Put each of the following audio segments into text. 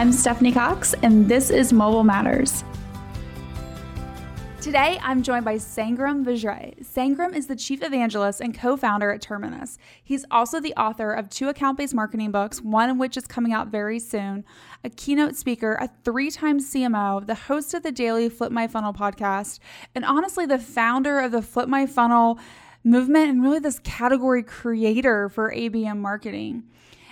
I'm Stephanie Cox, and this is Mobile Matters. Today, I'm joined by Sangram Vajre. Sangram is the chief evangelist and co founder at Terminus. He's also the author of two account based marketing books, one of which is coming out very soon, a keynote speaker, a three time CMO, the host of the daily Flip My Funnel podcast, and honestly, the founder of the Flip My Funnel movement and really this category creator for ABM marketing.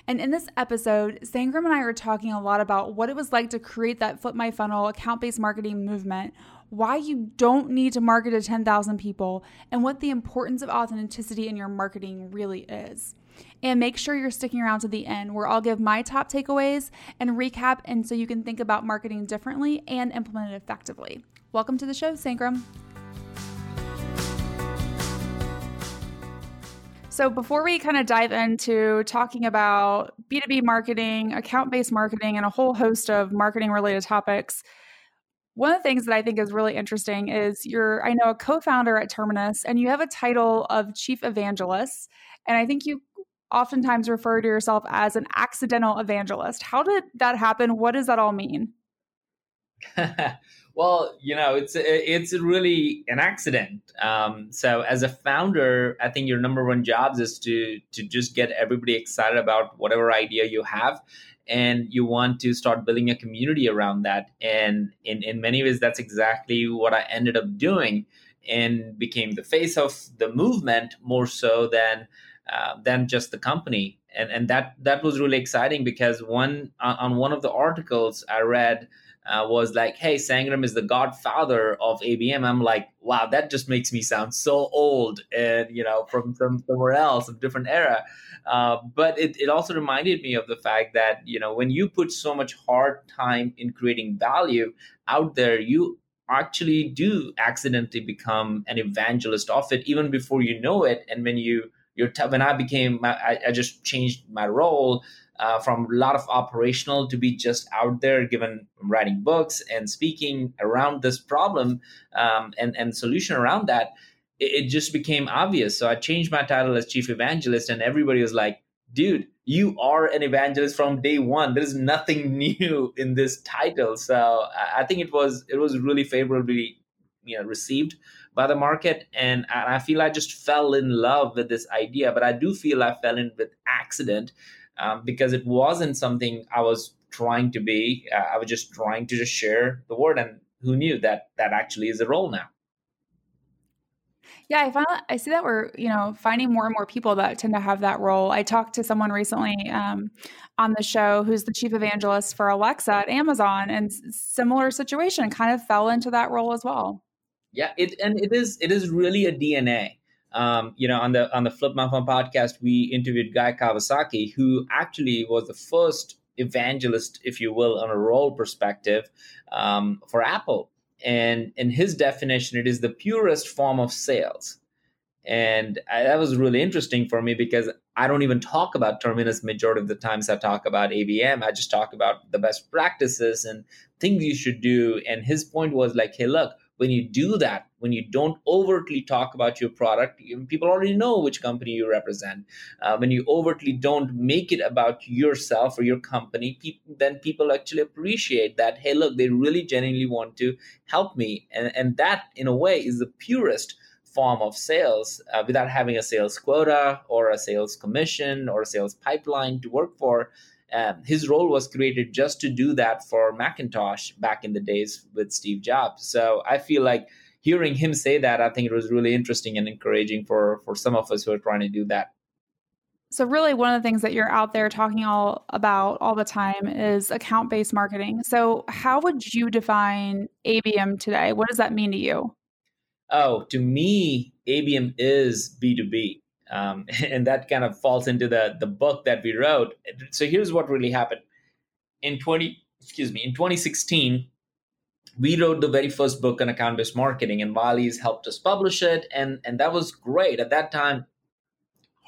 And in this episode, Sangram and I are talking a lot about what it was like to create that Flip My Funnel account based marketing movement why you don't need to market to 10,000 people, and what the importance of authenticity in your marketing really is. And make sure you're sticking around to the end where I'll give my top takeaways and recap, and so you can think about marketing differently and implement it effectively. Welcome to the show, Sangram. So, before we kind of dive into talking about B2B marketing, account based marketing, and a whole host of marketing related topics, one of the things that I think is really interesting is you're, I know, a co founder at Terminus, and you have a title of chief evangelist. And I think you oftentimes refer to yourself as an accidental evangelist. How did that happen? What does that all mean? well, you know, it's it's really an accident. Um, so, as a founder, I think your number one job is to to just get everybody excited about whatever idea you have, and you want to start building a community around that and in, in many ways that's exactly what i ended up doing and became the face of the movement more so than uh, than just the company and and that that was really exciting because one on one of the articles i read uh, was like, "Hey, Sangram is the godfather of ABM." I'm like, "Wow, that just makes me sound so old," and you know, from from somewhere else, a different era. Uh, but it, it also reminded me of the fact that you know when you put so much hard time in creating value out there, you actually do accidentally become an evangelist of it even before you know it. And when you you're t- when I became I, I just changed my role uh, from a lot of operational to be just out there, given writing books and speaking around this problem um, and and solution around that. It, it just became obvious. So I changed my title as chief evangelist, and everybody was like, "Dude, you are an evangelist from day one. There's nothing new in this title." So I think it was it was really favorably you know received by the market and i feel i just fell in love with this idea but i do feel i fell in with accident um, because it wasn't something I was trying to be. Uh, I was just trying to just share the word, and who knew that that actually is a role now. Yeah, I find I see that we're you know finding more and more people that tend to have that role. I talked to someone recently um, on the show who's the chief evangelist for Alexa at Amazon, and similar situation, kind of fell into that role as well. Yeah, it and it is it is really a DNA um, you know, on the on the Flip My Funnel podcast, we interviewed Guy Kawasaki, who actually was the first evangelist, if you will, on a role perspective um, for Apple. And in his definition, it is the purest form of sales. And I, that was really interesting for me because I don't even talk about Terminus majority of the times I talk about ABM. I just talk about the best practices and things you should do. And his point was like, hey, look, when you do that, when you don't overtly talk about your product, people already know which company you represent. Uh, when you overtly don't make it about yourself or your company, pe- then people actually appreciate that. Hey, look, they really genuinely want to help me, and and that in a way is the purest form of sales uh, without having a sales quota or a sales commission or a sales pipeline to work for um, his role was created just to do that for Macintosh back in the days with Steve Jobs. So I feel like hearing him say that, I think it was really interesting and encouraging for for some of us who are trying to do that. So really one of the things that you're out there talking all about all the time is account-based marketing. So how would you define ABM today? What does that mean to you? Oh, to me, ABM is B2B um, and that kind of falls into the the book that we wrote. So here's what really happened in 20 excuse me in 2016 we wrote the very first book on account based marketing and Wiley's helped us publish it and and that was great at that time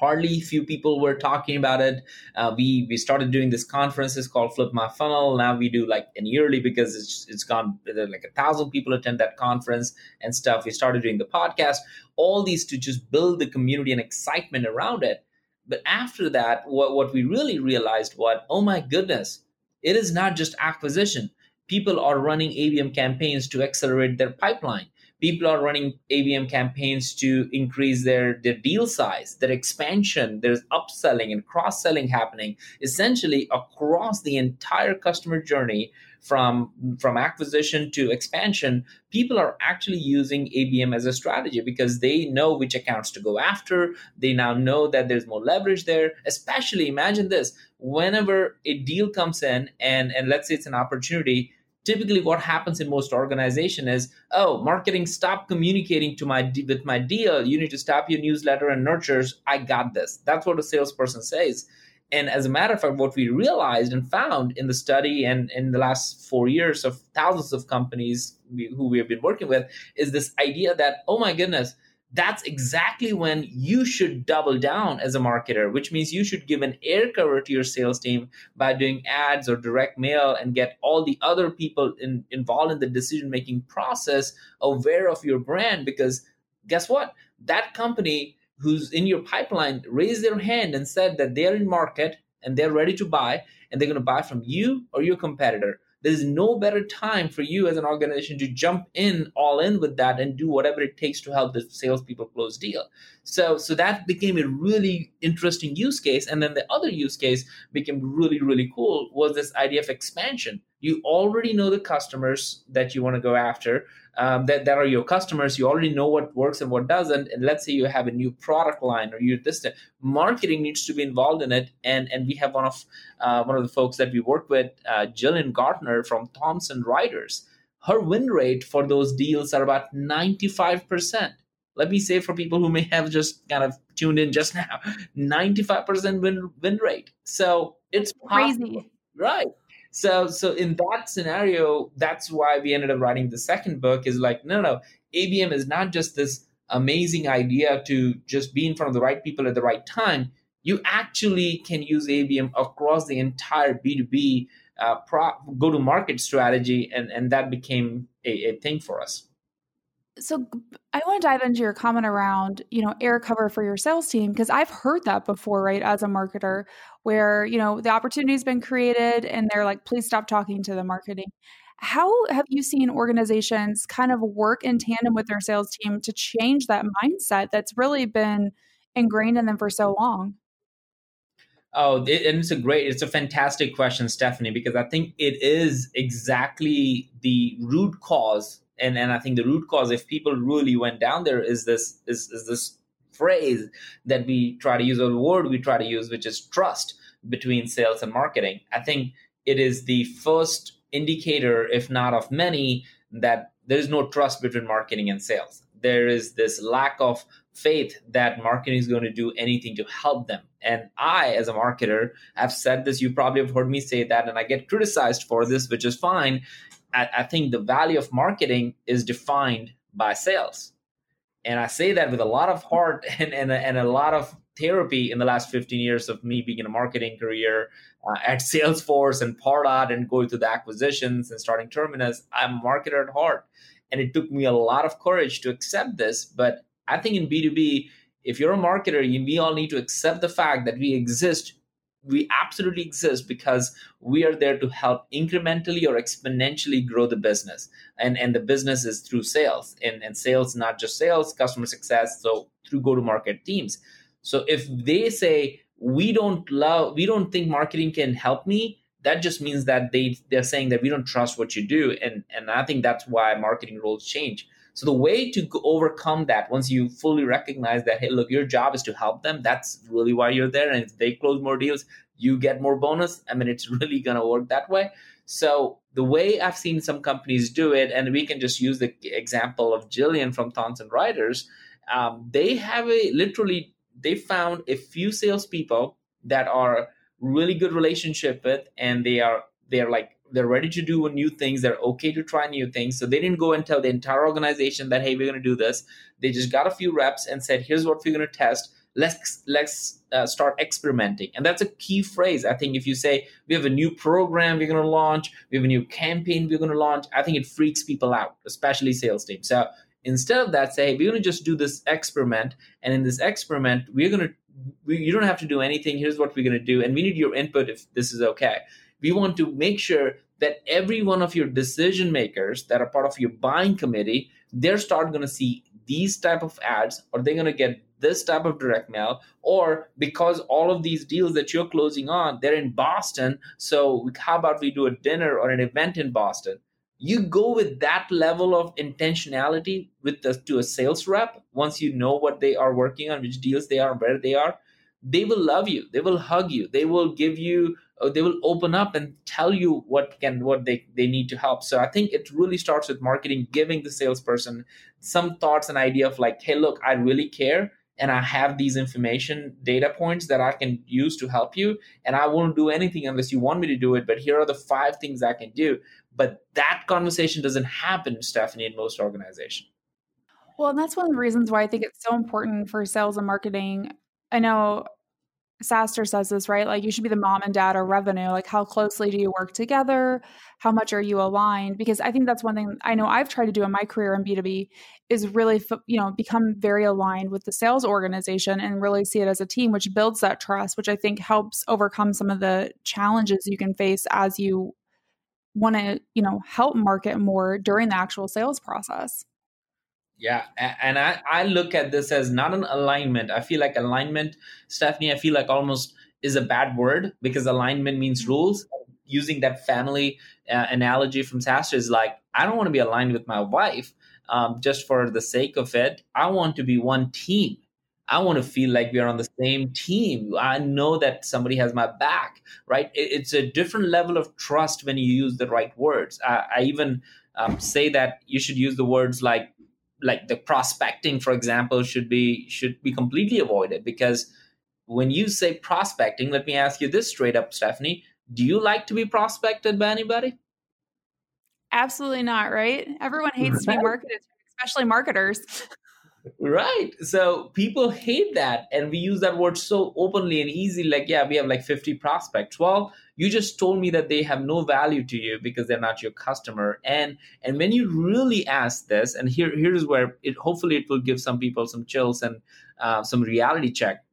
hardly few people were talking about it. Uh, we we started doing this conferences called Flip My Funnel. Now we do like an yearly because it's it's gone like a thousand people attend that conference and stuff. We started doing the podcast, all these to just build the community and excitement around it. But after that, what what we really realized was, oh my goodness, it is not just acquisition. People are running ABM campaigns to accelerate their pipeline. People are running ABM campaigns to increase their, their deal size, their expansion. There's upselling and cross selling happening essentially across the entire customer journey from from acquisition to expansion people are actually using abm as a strategy because they know which accounts to go after they now know that there's more leverage there especially imagine this whenever a deal comes in and and let's say it's an opportunity typically what happens in most organization is oh marketing stop communicating to my with my deal. You need to stop your newsletter and nurtures. I got this. That's what a salesperson says. And as a matter of fact, what we realized and found in the study and in the last four years of thousands of companies who we have been working with is this idea that, oh my goodness, that's exactly when you should double down as a marketer, which means you should give an air cover to your sales team by doing ads or direct mail and get all the other people in, involved in the decision making process aware of your brand. Because guess what? That company who's in your pipeline raised their hand and said that they're in market and they're ready to buy and they're going to buy from you or your competitor there's no better time for you as an organization to jump in all in with that and do whatever it takes to help the salespeople close deal. So, so that became a really interesting use case. And then the other use case became really, really cool was this idea of expansion. You already know the customers that you want to go after um, that, that are your customers. You already know what works and what doesn't. And let's say you have a new product line or you this marketing needs to be involved in it. And and we have one of uh, one of the folks that we work with, uh, Jillian Gartner from Thomson Reuters. Her win rate for those deals are about ninety five percent. Let me say for people who may have just kind of tuned in just now, ninety five percent win win rate. So it's crazy, possible, right? So so in that scenario, that's why we ended up writing the second book. Is like no no, ABM is not just this amazing idea to just be in front of the right people at the right time. You actually can use ABM across the entire B2B uh, go to market strategy, and, and that became a, a thing for us. So I want to dive into your comment around, you know, air cover for your sales team because I've heard that before, right? As a marketer, where, you know, the opportunity's been created and they're like, please stop talking to the marketing. How have you seen organizations kind of work in tandem with their sales team to change that mindset that's really been ingrained in them for so long? Oh, and it's a great, it's a fantastic question, Stephanie, because I think it is exactly the root cause and and I think the root cause, if people really went down there, is this is, is this phrase that we try to use or the word we try to use, which is trust between sales and marketing. I think it is the first indicator, if not of many, that there is no trust between marketing and sales. There is this lack of faith that marketing is going to do anything to help them. And I, as a marketer, have said this. You probably have heard me say that, and I get criticized for this, which is fine. I, I think the value of marketing is defined by sales. And I say that with a lot of heart and, and, and a lot of therapy in the last 15 years of me being in a marketing career uh, at Salesforce and Pardot and going through the acquisitions and starting Terminus. I'm a marketer at heart. And it took me a lot of courage to accept this. But I think in B2B, if you're a marketer, you, we all need to accept the fact that we exist we absolutely exist because we are there to help incrementally or exponentially grow the business. And and the business is through sales. And and sales not just sales customer success so through go to market teams. So if they say we don't love we don't think marketing can help me that just means that they they're saying that we don't trust what you do. And and i think that's why marketing roles change so the way to overcome that, once you fully recognize that, hey, look, your job is to help them. That's really why you're there. And if they close more deals, you get more bonus. I mean, it's really going to work that way. So the way I've seen some companies do it, and we can just use the example of Jillian from Thomson Reuters, um, they have a literally they found a few salespeople that are really good relationship with, and they are they're like they're ready to do new things. They're okay to try new things. So they didn't go and tell the entire organization that hey we're going to do this. They just got a few reps and said here's what we're going to test. Let's let's uh, start experimenting. And that's a key phrase i think if you say we have a new program we're going to launch. We have a new campaign we're going to launch. I think it freaks people out especially sales teams. So instead of that say hey, we're going to just do this experiment and in this experiment we're going to we, you don't have to do anything. Here's what we're going to do and we need your input if this is okay we want to make sure that every one of your decision makers that are part of your buying committee they're start going to see these type of ads or they're going to get this type of direct mail or because all of these deals that you're closing on they're in boston so how about we do a dinner or an event in boston? You go with that level of intentionality with the, to a sales rep once you know what they are working on which deals they are where they are they will love you they will hug you they will give you Uh, they will open up and tell you what can what they, they need to help so i think it really starts with marketing giving the salesperson some thoughts and idea of like hey look i really care and i have these information data points that i can use to help you and i won't do anything unless you want me to do it but here are the five things i can do but that conversation doesn't happen, Stephanie, in most organizations. Well, and that's one of the reasons why I think it's so important for sales and marketing. I know SaaStr says this, right? Like you should be the mom and dad of revenue. Like how closely do you work together? How much are you aligned? Because I think that's one thing I know I've tried to do in my career in B2B is really, you know, become very aligned with the sales organization and really see it as a team, which builds that trust, which I think helps overcome some of the challenges you can face as you want to you know help market more during the actual sales process yeah and I, I look at this as not an alignment i feel like alignment stephanie i feel like almost is a bad word because alignment means mm-hmm. rules using that family uh, analogy from SaaStr is like i don't want to be aligned with my wife um, just for the sake of it i want to be one team I want to feel like we're on the same team. I know that somebody has my back, right? It's a different level of trust when you use the right words. I, I even um, say that you should use the words like like the prospecting, for example, should be should be completely avoided because when you say prospecting, let me ask you this straight up, Stephanie: Do you like to be prospected by anybody? Absolutely not, right? Everyone hates right. to be marketed, especially marketers. Right. So people hate that. And we use that word so openly and easy, like, yeah, we have like 50 prospects. Well, you just told me that they have no value to you because they're not your customer. And and when you really ask this, and here here's where it hopefully it will give some people some chills and uh, some reality check.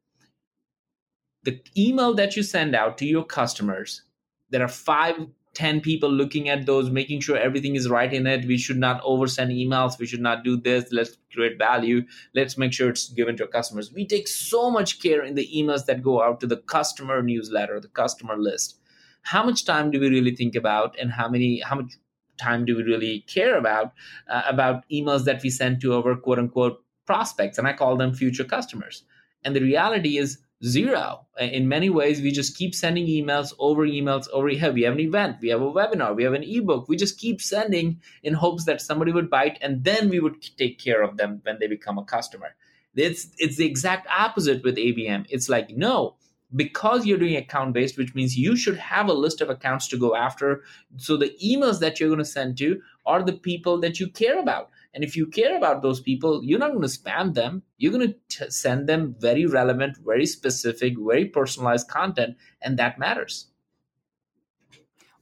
The email that you send out to your customers, there are five 10 people looking at those, making sure everything is right in it. We should not oversend emails. We should not do this. Let's create value. Let's make sure it's given to our customers. We take so much care in the emails that go out to the customer newsletter, the customer list. How much time do we really think about and how many, how much time do we really care about, uh, about emails that we send to our quote unquote prospects? And I call them future customers. And the reality is zero. In many ways, we just keep sending emails over emails over here. We have an event, we have a webinar, we have an ebook. We just keep sending in hopes that somebody would bite and then we would take care of them when they become a customer. It's it's the exact opposite with ABM. It's like, no, because you're doing account based, which means you should have a list of accounts to go after. So the emails that you're going to send to are the people that you care about. And if you care about those people, you're not going to spam them. You're going to send them very relevant, very specific, very personalized content, and that matters.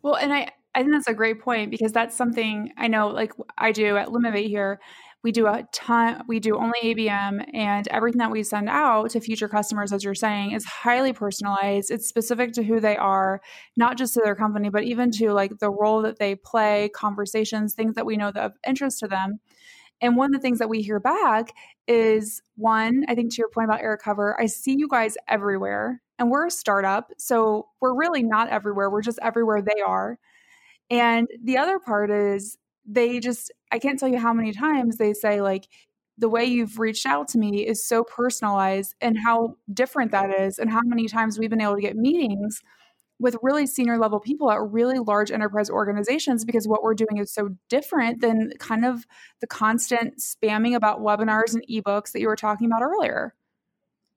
Well, and I, I think that's a great point because that's something I know, like I do at Lumavate here. We do a ton, we do only ABM, and everything that we send out to future customers, as you're saying, is highly personalized. It's specific to who they are, not just to their company, but even to like the role that they play, conversations, things that we know that of interest to them. And one of the things that we hear back is one, I think to your point about air cover, I see you guys everywhere, and we're a startup. So we're really not everywhere. We're just everywhere they are. And the other part is they just, I can't tell you how many times they say, like, the way you've reached out to me is so personalized and how different that is, and how many times we've been able to get meetings with really senior level people at really large enterprise organizations because what we're doing is so different than kind of the constant spamming about webinars and ebooks that you were talking about earlier.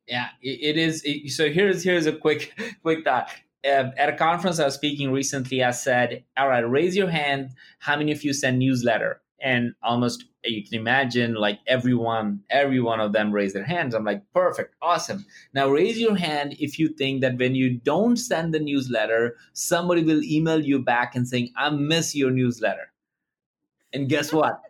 Yeah, it is. So here's here's a quick quick thought. Uh, at a conference I was speaking recently, I said, "All right, raise your hand. How many of you send newsletter?" And almost you can imagine like everyone every one of them raise their hands. I'm like perfect. Awesome. Now raise your hand if you think that when you don't send the newsletter somebody will email you back and saying i miss your newsletter. And guess what?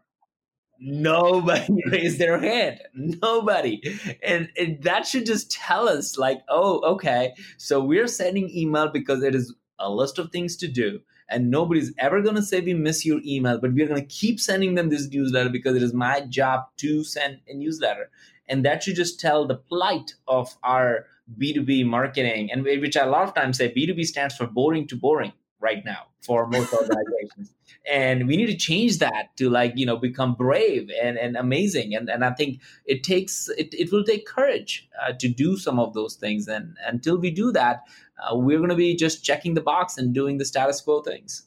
Nobody raised their hand. Nobody. And, and that should just tell us like oh okay. So we're sending email because it is a list of things to do and nobody's ever going to say we miss your email but we're going to keep sending them this newsletter because it is my job to send a newsletter. And that should just tell the plight of our b2b marketing and which i a lot of times say b2b stands for boring to boring right now for most organizations. And we need to change that to like you know become brave and, and amazing. And, and i think it takes it, it will take courage uh, to do some of those things. And until we do that uh, we're going to be just checking the box and doing the status quo things.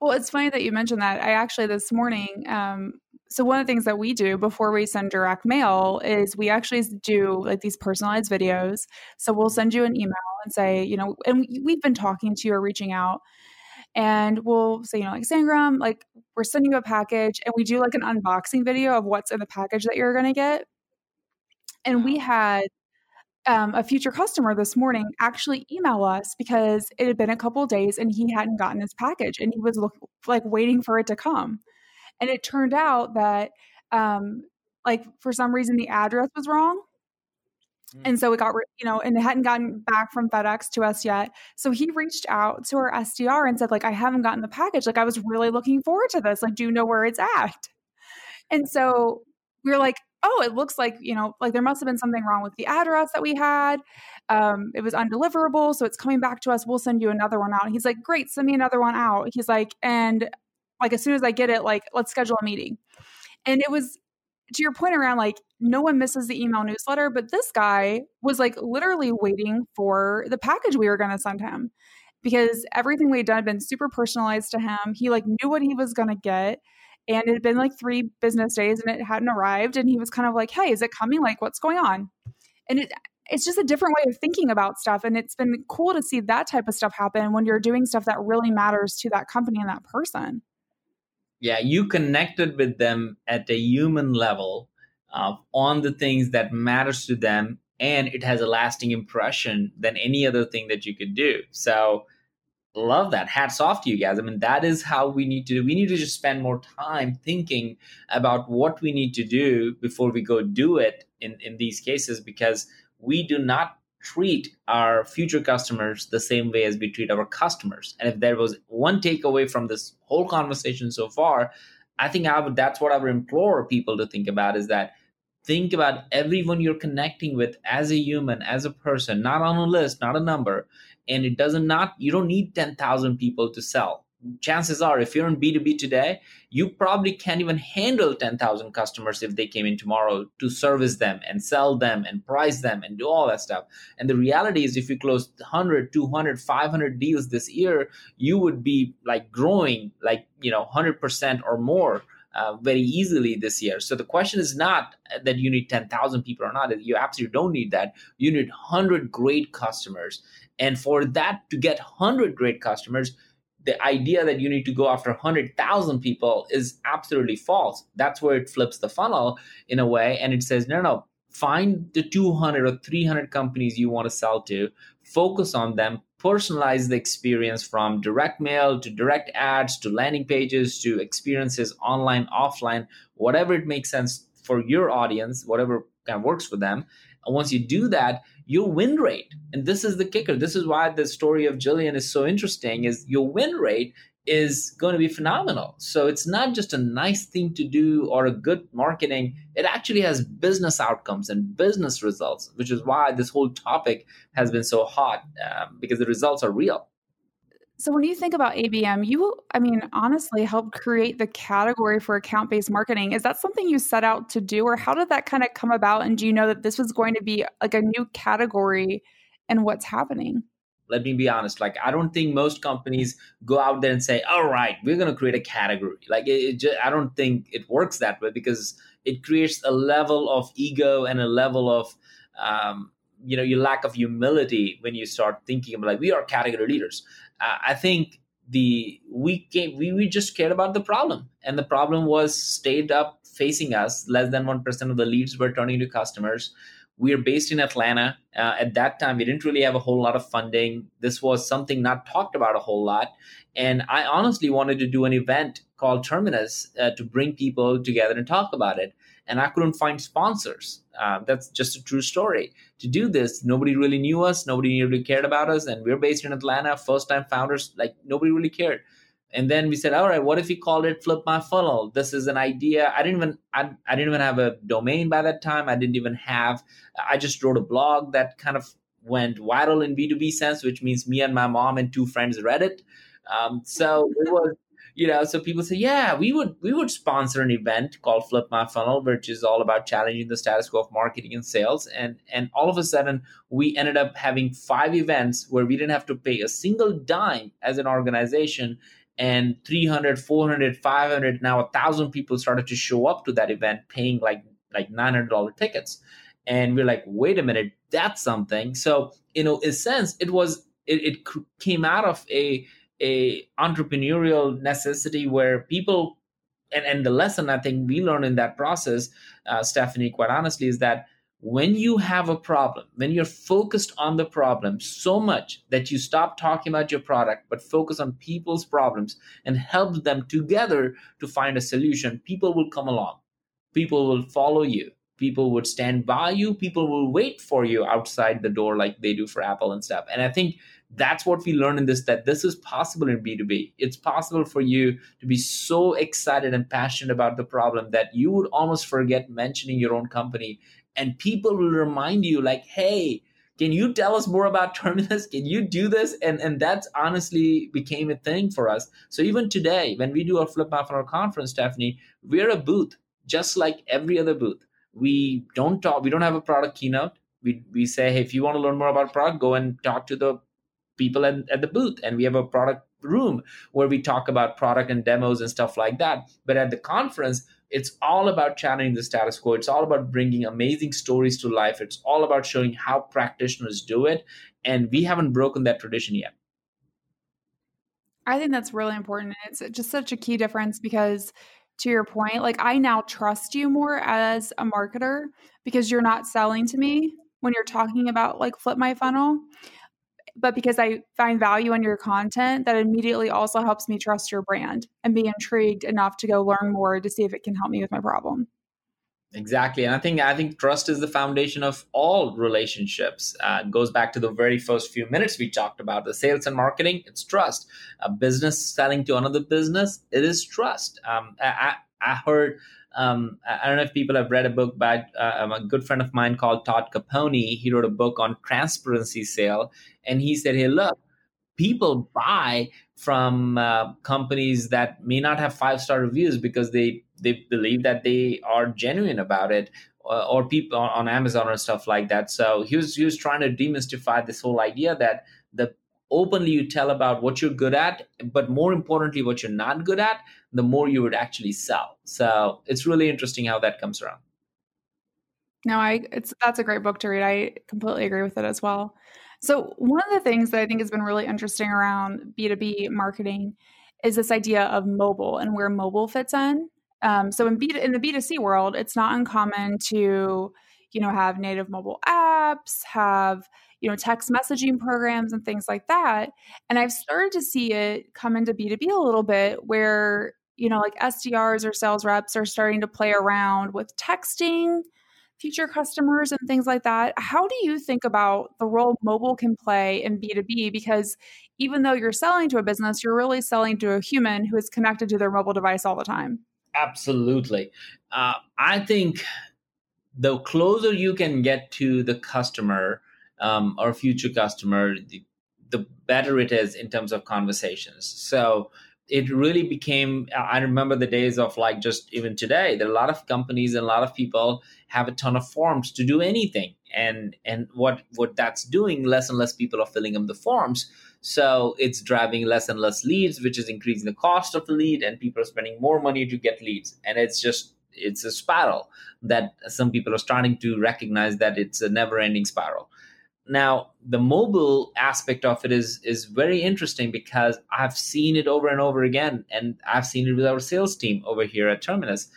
Well it's funny that you mentioned that. I actually this morning um, so one of the things that we do before we send direct mail is we actually do like these personalized videos. So we'll send you an email and say you know and we've been talking to you or reaching out and we'll say, you know, like Sangram, like we're sending you a package and we do like an unboxing video of what's in the package that you're going to get. And we had um, a future customer this morning actually email us because it had been a couple days and he hadn't gotten his package and he was look, like waiting for it to come. And it turned out that, um, like, for some reason, the address was wrong. Mm. And so it got, you know, and it hadn't gotten back from FedEx to us yet. So he reached out to our SDR and said, like, I haven't gotten the package. Like, I was really looking forward to this. Like, do you know where it's at? And so we were like, oh, it looks like, you know, like there must have been something wrong with the address that we had. Um, it was undeliverable. So it's coming back to us. We'll send you another one out. And he's like, great, send me another one out. He's like, and like, as soon as I get it, like, let's schedule a meeting. And it was to your point around like no one misses the email newsletter, but this guy was like literally waiting for the package we were going to send him because everything we had done had been super personalized to him. He like knew what he was going to get. And it had been like three business days and it hadn't arrived. And he was kind of like, hey, is it coming? Like, what's going on? And it, it's just a different way of thinking about stuff. And it's been cool to see that type of stuff happen when you're doing stuff that really matters to that company and that person yeah you connected with them at a human level uh, on the things that matters to them and it has a lasting impression than any other thing that you could do. So love that. Hats off to you guys. I mean that is how we need to do we need to just spend more time thinking about what we need to do before we go do it in in these cases because we do not treat our future customers the same way as we treat our customers. And if there was one takeaway from this whole conversation so far, I think I would that's what I would implore people to think about is that think about everyone you're connecting with as a human, as a person, not on a list, not a number. And it doesn't not you don't need 10,000 people to sell chances are if you're in b2b today you probably can't even handle 10,000 customers if they came in tomorrow to service them and sell them and price them and do all that stuff and the reality is if you close 100 200 500 deals this year you would be like growing like you know 100% or more uh, very easily this year. So the question is not that you need 10,000 people or not. You absolutely don't need that. You need 100 great customers. And for that to get 100 great customers, the idea that you need to go after 100,000 people is absolutely false. That's where it flips the funnel in a way. And it says, no, no, find the 200 or 300 companies you want to sell to, focus on them, personalize the experience from direct mail to direct ads to landing pages to experiences online, offline, whatever it makes sense for your audience, whatever kind of works for them. Once you do that, your win rate, and this is the kicker. This is why the story of Jillian is so interesting, is your win rate is going to be phenomenal. So it's not just a nice thing to do or a good marketing. It actually has business outcomes and business results, which is why this whole topic has been so hot um, because the results are real. So when you think about ABM, you, I mean, honestly, helped create the category for account-based marketing. Is that something you set out to do, or how did that kind of come about? And do you know that this was going to be like a new category and what's happening? Let me be honest. Like, I don't think most companies go out there and say, "All right, we're going to create a category." Like, it, it just, I don't think it works that way because it creates a level of ego and a level of um, you know your lack of humility when you start thinking about like we are category leaders uh, i think the we came we, we just cared about the problem and the problem was stayed up facing us less than 1% of the leads were turning to customers we are based in Atlanta. Uh, at that time, we didn't really have a whole lot of funding. This was something not talked about a whole lot. And I honestly wanted to do an event called Terminus uh, to bring people together and talk about it. And I couldn't find sponsors. Uh, that's just a true story. To do this, nobody really knew us. Nobody really cared about us. And we're based in Atlanta, first time founders, like nobody really cared. And then we said all right what if we called it flip my funnel? This is an idea. I didn't even I, I didn't even have a domain by that time. I didn't even have i just wrote a blog that kind of went viral in b2b sense which means me and my mom and two friends read it. Um, so it was you know so people say yeah we would we would sponsor an event called flip my funnel which is all about challenging the status quo of marketing and sales. And and all of a sudden we ended up having five events where we didn't have to pay a single dime as an organization. And 300 400 500 now a thousand people started to show up to that event paying like like $900 tickets. And we're like wait a minute that's something. So you know in a sense it was it, it came out of a a entrepreneurial necessity where people and, and the lesson i think we learned in that process uh, stephanie quite honestly is that when you have a problem, when you're focused on the problem so much that you stop talking about your product, but focus on people's problems and help them together to find a solution, people will come along. People will follow you. People would stand by you. People will wait for you outside the door like they do for Apple and stuff. And I think that's what we learn in this that this is possible in B2B. It's possible for you to be so excited and passionate about the problem that you would almost forget mentioning your own company. And people will remind you like hey can you tell us more about terminus? Can you do this? And and that's honestly became a thing for us. So even today when we do our flip off our conference stephanie we're a booth just like every other booth. We don't talk we don't have a product keynote. We, we say hey if you want to learn more about product go and talk to the people at, at the booth and we have a product room where we talk about product and demos and stuff like that but at the conference it's all about challenging the status quo. It's all about bringing amazing stories to life. It's all about showing how practitioners do it. And we haven't broken that tradition yet. I think that's really important. It's just such a key difference because, to your point, like I now trust you more as a marketer because you're not selling to me when you're talking about like flip my funnel but because I find value in your content, that immediately also helps me trust your brand and be intrigued enough to go learn more to see if it can help me with my problem. Exactly, and I think I think trust is the foundation of all relationships. Uh, goes back to the very first few minutes we talked about the sales and marketing. It's trust. A business selling to another business, it is trust. Um, I, I heard um, I don't know if people have read a book by uh, a good friend of mine called Todd Caponi. He wrote a book on transparency sale, and he said, "Hey, look, people buy from uh, companies that may not have five star reviews because they they believe that they are genuine about it." Or people on, on Amazon or stuff like that. So he was he was trying to demystify this whole idea that the openly you tell about what you're good at, but more importantly, what you're not good at, the more you would actually sell. So it's really interesting how that comes around. No, I it's that's a great book to read. I completely agree with it as well. So one of the things that I think has been really interesting around B2B marketing is this idea of mobile and where mobile fits in. Um, so in B in the B2C world, it's not uncommon to, you know, have native mobile apps, have you know, text messaging programs and things like that. And I've started to see it come into B2B a little bit where, you know, like SDRs or sales reps are starting to play around with texting future customers and things like that. How do you think about the role mobile can play in B2B? Because even though you're selling to a business, you're really selling to a human who is connected to their mobile device all the time. Absolutely. Uh, I think the closer you can get to the customer, um, or future customer, the, the better it is in terms of conversations. So it really became i remember the days of like just even today are a lot of companies and a lot of people have a ton of forms to do anything. And and what what that's doing less and less people are filling in the forms. So it's driving less and less leads which is increasing the cost of the lead and people are spending more money to get leads. And it's just it's a spiral that some people are starting to recognize that it's a never ending spiral now, the mobile aspect of it is is very interesting because I've seen it over and over again, and I've seen it with our sales team over here at Terminus.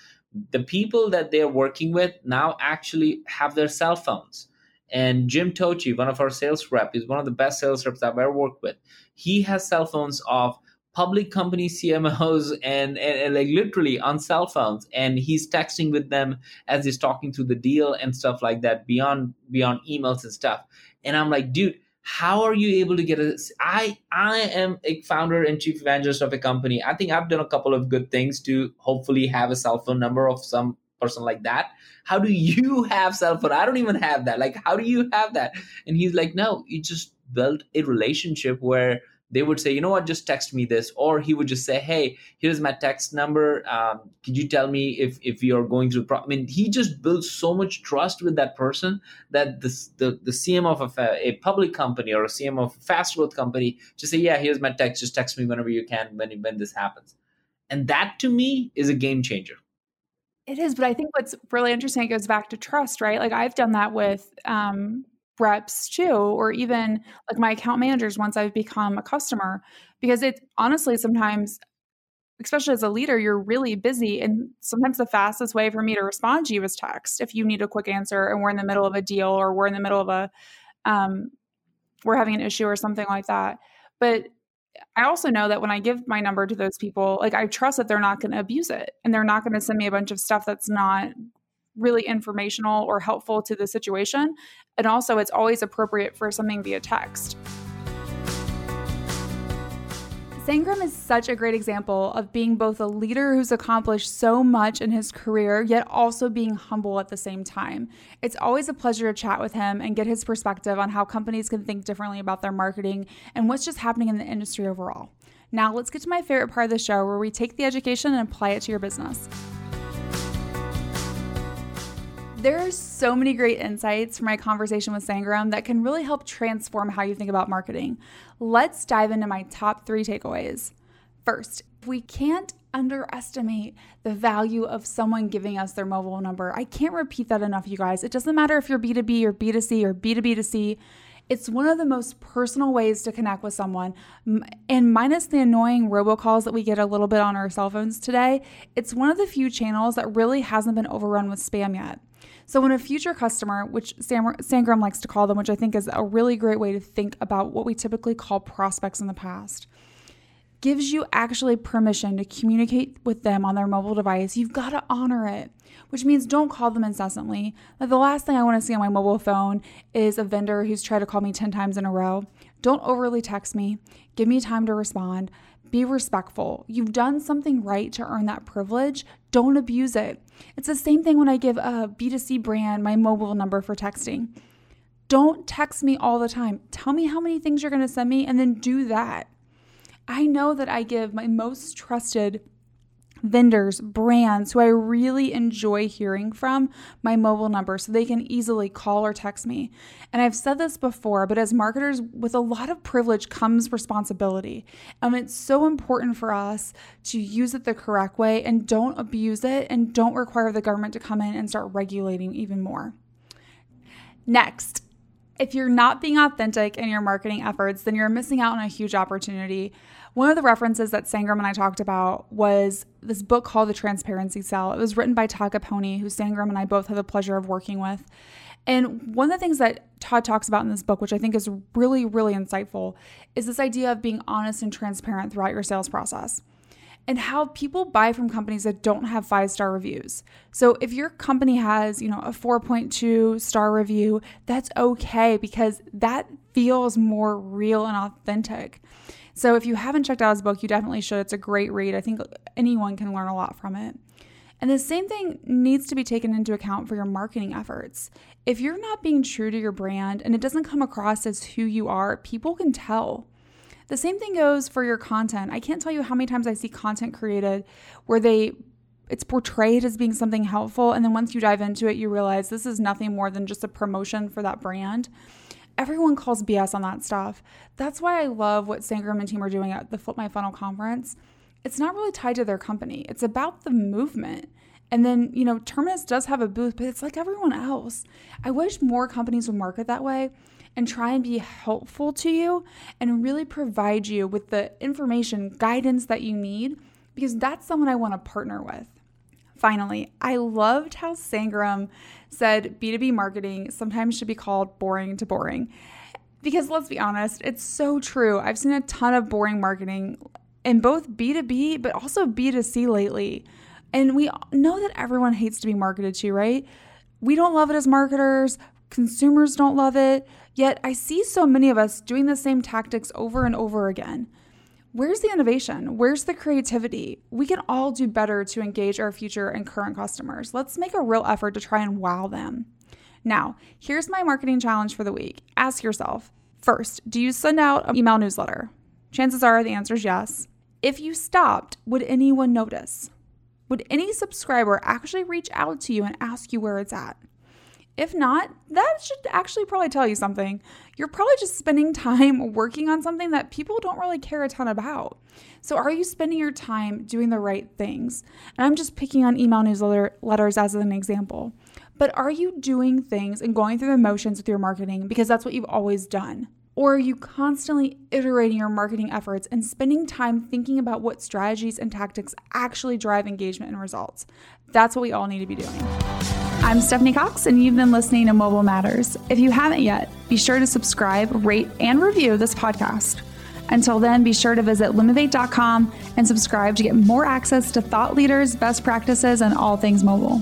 the people that they're working with now actually have their cell phones. And Jim Tochi, one of our sales rep, is one of the best sales reps I've ever worked with. He has cell phones of public company CMOs and, and, and, like literally on cell phones, and he's texting with them as he's talking through the deal and stuff like that beyond beyond emails and stuff. And I'm like, dude, how are you able to get a i i am a founder and chief evangelist of a company. I think i've done a couple of good things to hopefully have a cell phone number of some person like that. How do you have cell phone? I don't even have that. Like how do you have that? And he's like no you just built a relationship where they would say, you know what, just text me this, or he would just say, hey, here's my text number. Um, could you tell me if if you're going through? Pro-? I mean, he just builds so much trust with that person that the the, the CM of a, a public company or a CM of a fast growth company just say, yeah, here's my text. Just text me whenever you can when when this happens, and that to me is a game changer. It is, but I think what's really interesting it goes back to trust, right? Like I've done that with um, reps too or even like my account managers once i've become a customer because it honestly sometimes especially as a leader you're really busy and sometimes the fastest way for me to respond to you is text if you need a quick answer and we're in the middle of a deal or we're in the middle of a um, we're having an issue or something like that. But I also know that when I give my number to those people, like I trust that they're not going to abuse it and they're not going to send me a bunch of stuff that's not really informational or helpful to the situation. And also, it's always appropriate for something via text. Sangram is such a great example of being both a leader who's accomplished so much in his career, yet also being humble at the same time. It's always a pleasure to chat with him and get his perspective on how companies can think differently about their marketing and what's just happening in the industry overall. Now, let's get to my favorite part of the show where we take the education and apply it to your business. There are so many great insights from my conversation with Sangram that can really help transform how you think about marketing. Let's dive into my top three takeaways. First, we can't underestimate the value of someone giving us their mobile number. I can't repeat that enough, you guys. It doesn't matter if you're B2B or B2C or B2B2C. It's one of the most personal ways to connect with someone. And minus the annoying robocalls that we get a little bit on our cell phones today, it's one of the few channels that really hasn't been overrun with spam yet. So, when a future customer, which Sam, Sangram likes to call them, which I think is a really great way to think about what we typically call prospects in the past, gives you actually permission to communicate with them on their mobile device, you've got to honor it, which means don't call them incessantly. Like the last thing I want to see on my mobile phone is a vendor who's tried to call me 10 times in a row. Don't overly text me. Give me time to respond. Be respectful. You've done something right to earn that privilege. Don't abuse it. It's the same thing when I give a B2C brand my mobile number for texting. Don't text me all the time. Tell me how many things you're going to send me and then do that. I know that I give my most trusted vendors, brands who I really enjoy hearing from my mobile number so they can easily call or text me. And I've said this before, but as marketers, with a lot of privilege comes responsibility. And it's so important for us to use it the correct way and don't abuse it and don't require the government to come in and start regulating even more. Next, if you're not being authentic in your marketing efforts, then you're missing out on a huge opportunity. One of the references that Sangram and I talked about was this book called The Transparency Sale. It was written by Todd Caponi, who Sangram and I both had the pleasure of working with. And one of the things that Todd talks about in this book, which I think is really, really insightful, is this idea of being honest and transparent throughout your sales process and how people buy from companies that don't have five star reviews. So if your company has, you know, a 4.2 star review, that's okay because that feels more real and authentic. So if you haven't checked out his book, you definitely should. It's a great read. I think anyone can learn a lot from it. And the same thing needs to be taken into account for your marketing efforts. If you're not being true to your brand and it doesn't come across as who you are, people can tell. The same thing goes for your content. I can't tell you how many times I see content created where they it's portrayed as being something helpful and then once you dive into it you realize this is nothing more than just a promotion for that brand. Everyone calls BS on that stuff. That's why I love what Sangram and team are doing at the Flip My Funnel conference. It's not really tied to their company. It's about the movement. And then, you know, Terminus does have a booth, but it's like everyone else. I wish more companies would market that way and try and be helpful to you and really provide you with the information, guidance that you need, because that's someone I want to partner with. Finally, I loved how Sangram said B2B marketing sometimes should be called boring to boring. Because let's be honest, it's so true. I've seen a ton of boring marketing in both B2B but also B2C lately. And we know that everyone hates to be marketed to, right? We don't love it as marketers, consumers don't love it. Yet I see so many of us doing the same tactics over and over again. Where's the innovation? Where's the creativity? We can all do better to engage our future and current customers. Let's make a real effort to try and wow them. Now, here's my marketing challenge for the week. Ask yourself first, do you send out an email newsletter? Chances are the answer is yes. If you stopped, would anyone notice? Would any subscriber actually reach out to you and ask you where it's at? If not, that should actually probably tell you something. You're probably just spending time working on something that people don't really care a ton about. So, are you spending your time doing the right things? And I'm just picking on email newsletters as an example. But are you doing things and going through the motions with your marketing because that's what you've always done? Or are you constantly iterating your marketing efforts and spending time thinking about what strategies and tactics actually drive engagement and results? That's what we all need to be doing. I'm Stephanie Cox, and you've been listening to Mobile Matters. If you haven't yet, be sure to subscribe, rate, and review this podcast. Until then, be sure to visit lumavate.com and subscribe to get more access to thought leaders, best practices, and all things mobile.